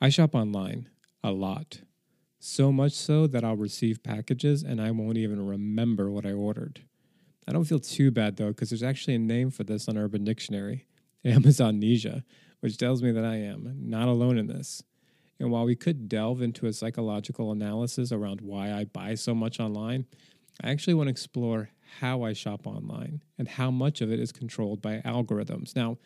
I shop online a lot. So much so that I'll receive packages and I won't even remember what I ordered. I don't feel too bad though, because there's actually a name for this on Urban Dictionary Amazonnesia, which tells me that I am not alone in this. And while we could delve into a psychological analysis around why I buy so much online, I actually want to explore how I shop online and how much of it is controlled by algorithms. Now,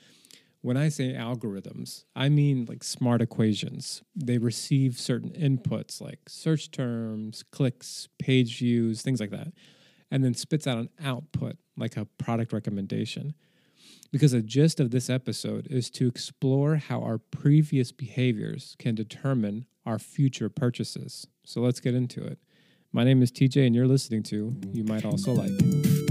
when I say algorithms, I mean like smart equations. They receive certain inputs like search terms, clicks, page views, things like that, and then spits out an output like a product recommendation. Because the gist of this episode is to explore how our previous behaviors can determine our future purchases. So let's get into it. My name is TJ, and you're listening to You Might Also Like.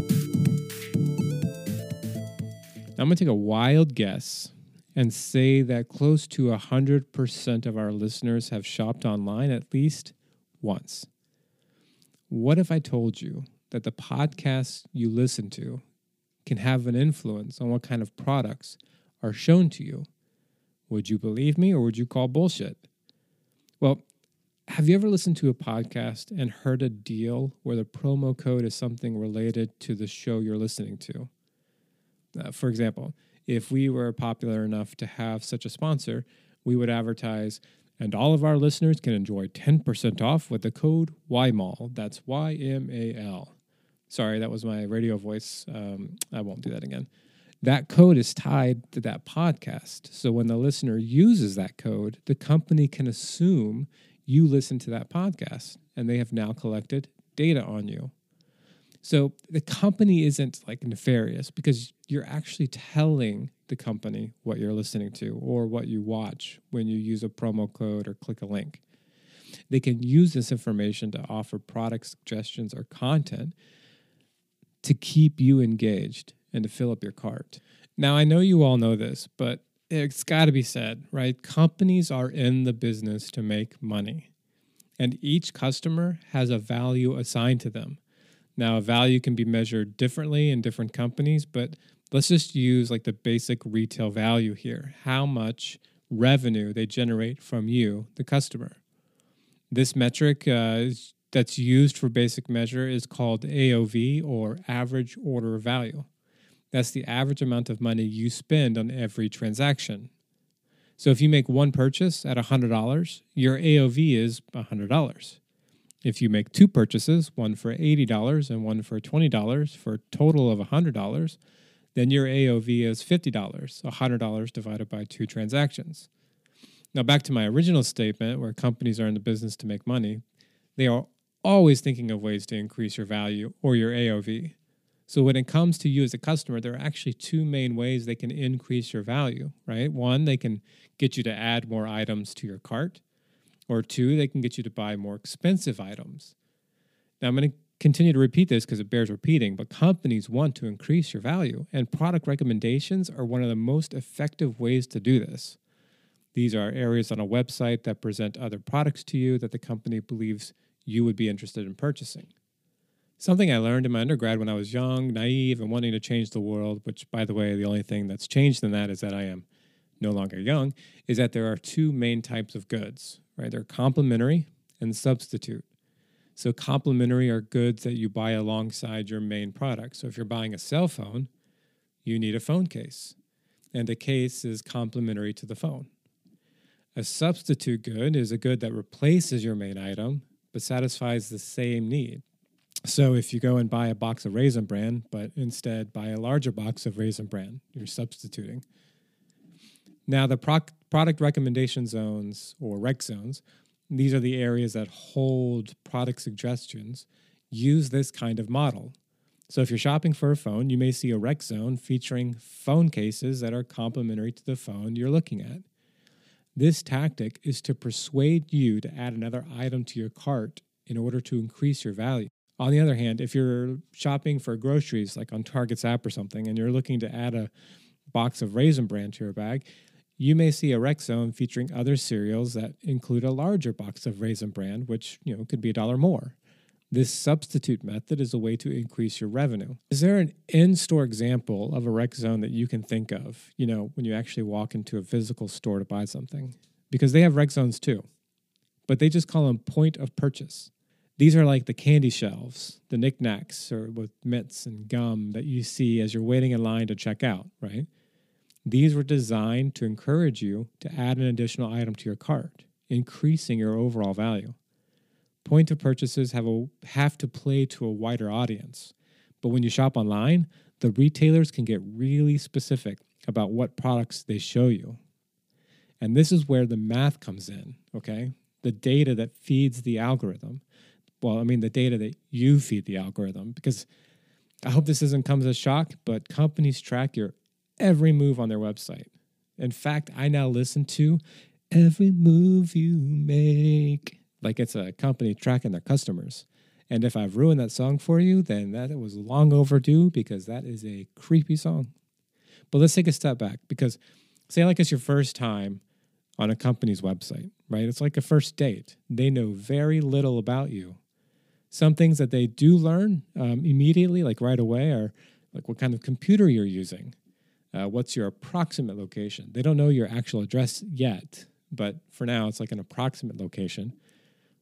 I'm going to take a wild guess and say that close to 100% of our listeners have shopped online at least once. What if I told you that the podcasts you listen to can have an influence on what kind of products are shown to you? Would you believe me or would you call bullshit? Well, have you ever listened to a podcast and heard a deal where the promo code is something related to the show you're listening to? Uh, for example, if we were popular enough to have such a sponsor, we would advertise, and all of our listeners can enjoy 10% off with the code YMAL. That's Y M A L. Sorry, that was my radio voice. Um, I won't do that again. That code is tied to that podcast. So when the listener uses that code, the company can assume you listen to that podcast and they have now collected data on you. So the company isn't like nefarious because you're actually telling the company what you're listening to or what you watch when you use a promo code or click a link. They can use this information to offer product suggestions or content to keep you engaged and to fill up your cart. Now, I know you all know this, but it's got to be said, right? Companies are in the business to make money, and each customer has a value assigned to them. Now, value can be measured differently in different companies, but let's just use like the basic retail value here how much revenue they generate from you, the customer. This metric uh, that's used for basic measure is called AOV or average order value. That's the average amount of money you spend on every transaction. So if you make one purchase at $100, your AOV is $100. If you make two purchases, one for $80 and one for $20 for a total of $100, then your AOV is $50, $100 divided by two transactions. Now, back to my original statement where companies are in the business to make money, they are always thinking of ways to increase your value or your AOV. So when it comes to you as a customer, there are actually two main ways they can increase your value, right? One, they can get you to add more items to your cart, or two, they can get you to buy more expensive items. Now I'm going to continue to repeat this because it bears repeating, but companies want to increase your value, and product recommendations are one of the most effective ways to do this. These are areas on a website that present other products to you that the company believes you would be interested in purchasing. Something I learned in my undergrad when I was young, naive, and wanting to change the world, which, by the way, the only thing that's changed in that is that I am no longer young, is that there are two main types of goods, right? They're complementary and substitute. So, complementary are goods that you buy alongside your main product. So, if you're buying a cell phone, you need a phone case, and a case is complementary to the phone. A substitute good is a good that replaces your main item but satisfies the same need. So if you go and buy a box of Raisin Bran, but instead buy a larger box of Raisin Bran, you're substituting. Now, the product recommendation zones or rec zones, these are the areas that hold product suggestions, use this kind of model. So if you're shopping for a phone, you may see a rec zone featuring phone cases that are complementary to the phone you're looking at. This tactic is to persuade you to add another item to your cart in order to increase your value. On the other hand, if you're shopping for groceries, like on Target's app or something, and you're looking to add a box of Raisin Bran to your bag, you may see a rec zone featuring other cereals that include a larger box of Raisin Bran, which you know could be a dollar more. This substitute method is a way to increase your revenue. Is there an in-store example of a rec zone that you can think of, you know, when you actually walk into a physical store to buy something? because they have rec zones too, but they just call them point of purchase. These are like the candy shelves, the knickknacks, or with mitts and gum that you see as you're waiting in line to check out, right? These were designed to encourage you to add an additional item to your cart, increasing your overall value. Point of purchases have, a, have to play to a wider audience, but when you shop online, the retailers can get really specific about what products they show you. And this is where the math comes in, okay? The data that feeds the algorithm. Well, I mean, the data that you feed the algorithm, because I hope this doesn't come as a shock, but companies track your every move on their website. In fact, I now listen to every move you make like it's a company tracking their customers. And if I've ruined that song for you, then that was long overdue because that is a creepy song. But let's take a step back because say like it's your first time on a company's website, right? It's like a first date. They know very little about you. Some things that they do learn um, immediately, like right away, are like what kind of computer you're using, uh, what's your approximate location. They don't know your actual address yet, but for now, it's like an approximate location.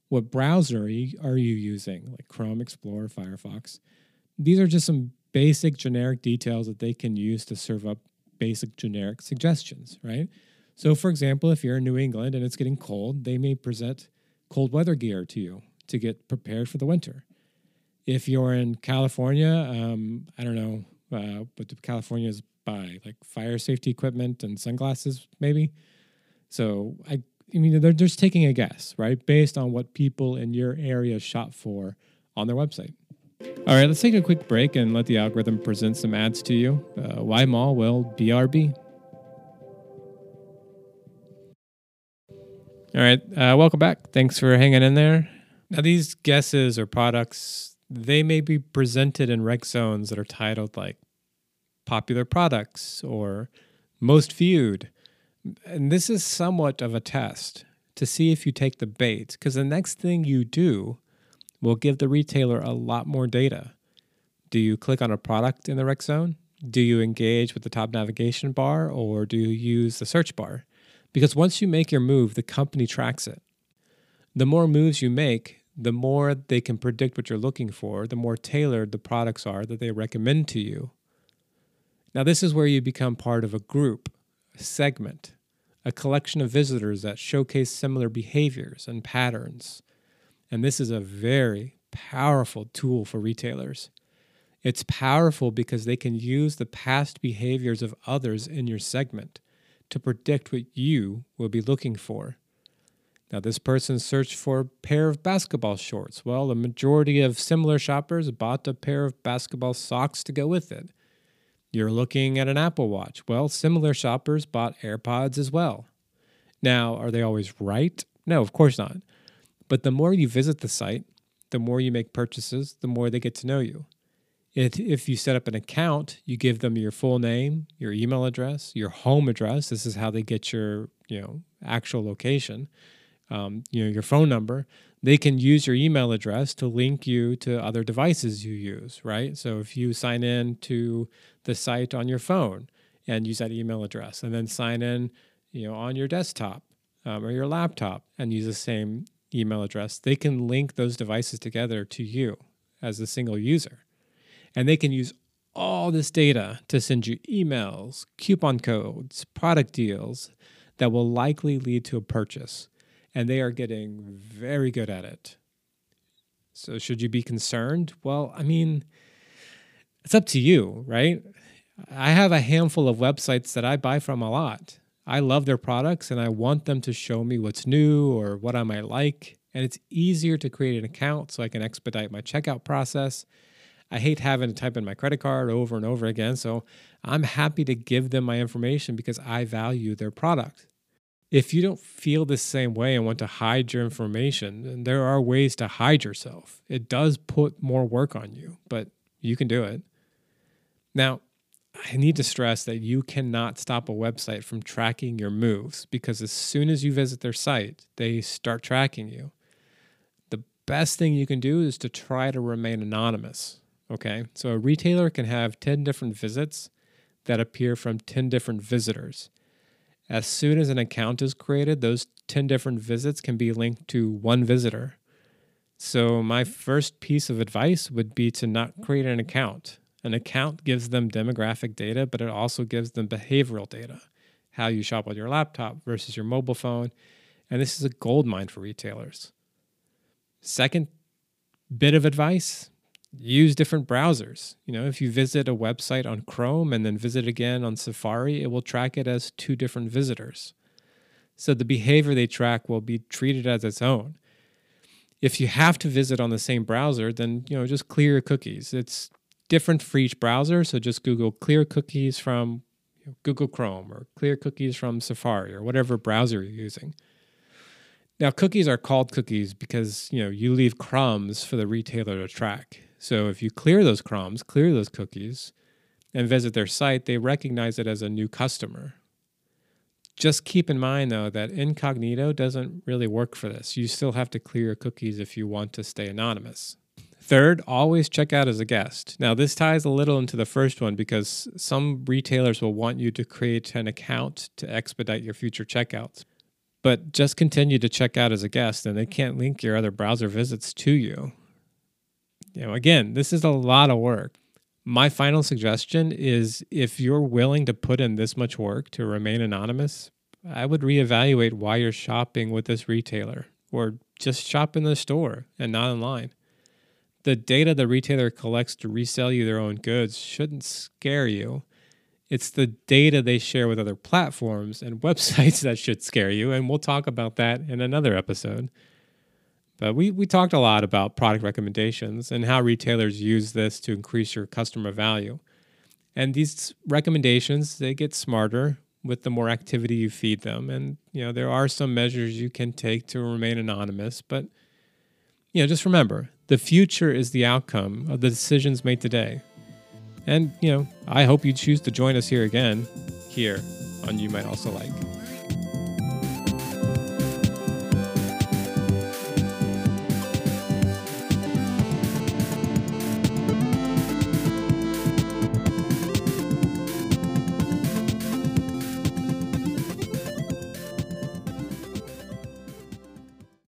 What browser are you, are you using, like Chrome, Explorer, Firefox? These are just some basic generic details that they can use to serve up basic generic suggestions, right? So, for example, if you're in New England and it's getting cold, they may present cold weather gear to you to get prepared for the winter. If you're in California, um, I don't know uh, what California is by, like fire safety equipment and sunglasses, maybe. So I I mean, they're just taking a guess, right? Based on what people in your area shop for on their website. All right, let's take a quick break and let the algorithm present some ads to you. Uh, why mall? Well, BRB. All right, uh, welcome back. Thanks for hanging in there. Now, these guesses or products, they may be presented in rec zones that are titled like popular products or most viewed and this is somewhat of a test to see if you take the bait, because the next thing you do will give the retailer a lot more data. Do you click on a product in the rec zone? Do you engage with the top navigation bar or do you use the search bar? Because once you make your move, the company tracks it. The more moves you make, the more they can predict what you're looking for, the more tailored the products are that they recommend to you. Now, this is where you become part of a group, a segment, a collection of visitors that showcase similar behaviors and patterns. And this is a very powerful tool for retailers. It's powerful because they can use the past behaviors of others in your segment to predict what you will be looking for. Now, this person searched for a pair of basketball shorts. Well, the majority of similar shoppers bought a pair of basketball socks to go with it. You're looking at an Apple Watch. Well, similar shoppers bought AirPods as well. Now, are they always right? No, of course not. But the more you visit the site, the more you make purchases, the more they get to know you. If, you set up an account, you give them your full name, your email address, your home address. This is how they get your you know actual location. Um, you know your phone number they can use your email address to link you to other devices you use, right? So if you sign in to the site on your phone and use that email address, and then sign in, you know, on your desktop um, or your laptop and use the same email address, they can link those devices together to you as a single user, and they can use all this data to send you emails, coupon codes, product deals that will likely lead to a purchase and they are getting very good at it. So, should you be concerned? Well, I mean, it's up to you, right? I have a handful of websites that I buy from a lot. I love their products and I want them to show me what's new or what I might like. And it's easier to create an account so I can expedite my checkout process. I hate having to type in my credit card over and over again. So I'm happy to give them my information because I value their product if you don't feel the same way and want to hide your information, there are ways to hide yourself. It does put more work on you, but you can do it. Now, I need to stress that you cannot stop a website from tracking your moves because as soon as you visit their site, they start tracking you. The best thing you can do is to try to remain anonymous. Okay, so a retailer can have 10 different visits that appear from 10 different visitors as soon as an account is created, those 10 different visits can be linked to one visitor. So, my first piece of advice would be to not create an account. An account gives them demographic data, but it also gives them behavioral data how you shop on your laptop versus your mobile phone. And this is a gold mine for retailers. Second bit of advice use different browsers. You know, if you visit a website on Chrome and then visit again on Safari, it will track it as two different visitors. So the behavior they track will be treated as its own. If you have to visit on the same browser, then you know just clear your cookies. It's different for each browser, so just Google clear cookies from Google Chrome or clear cookies from Safari or whatever browser you're using. Now, cookies are called cookies because you know you leave crumbs for the retailer to track. So if you clear those crumbs, clear those cookies, and visit their site, they recognize it as a new customer. Just keep in mind though that incognito doesn't really work for this. You still have to clear your cookies if you want to stay anonymous. Third, always check out as a guest. Now, this ties a little into the first one because some retailers will want you to create an account to expedite your future checkouts. But just continue to check out as a guest and they can't link your other browser visits to you. Know, again, this is a lot of work. My final suggestion is if you're willing to put in this much work to remain anonymous, I would reevaluate why you're shopping with this retailer or just shop in the store and not online the data the retailer collects to resell you their own goods shouldn't scare you. It's the data they share with other platforms and websites that should scare you. And we'll talk about that in another episode. But we, we talked a lot about product recommendations and how retailers use this to increase your customer value. And these recommendations, they get smarter with the more activity you feed them. And, you know, there are some measures you can take to remain anonymous, but, you know, just remember the future is the outcome of the decisions made today. And, you know, I hope you choose to join us here again, here on You Might Also Like.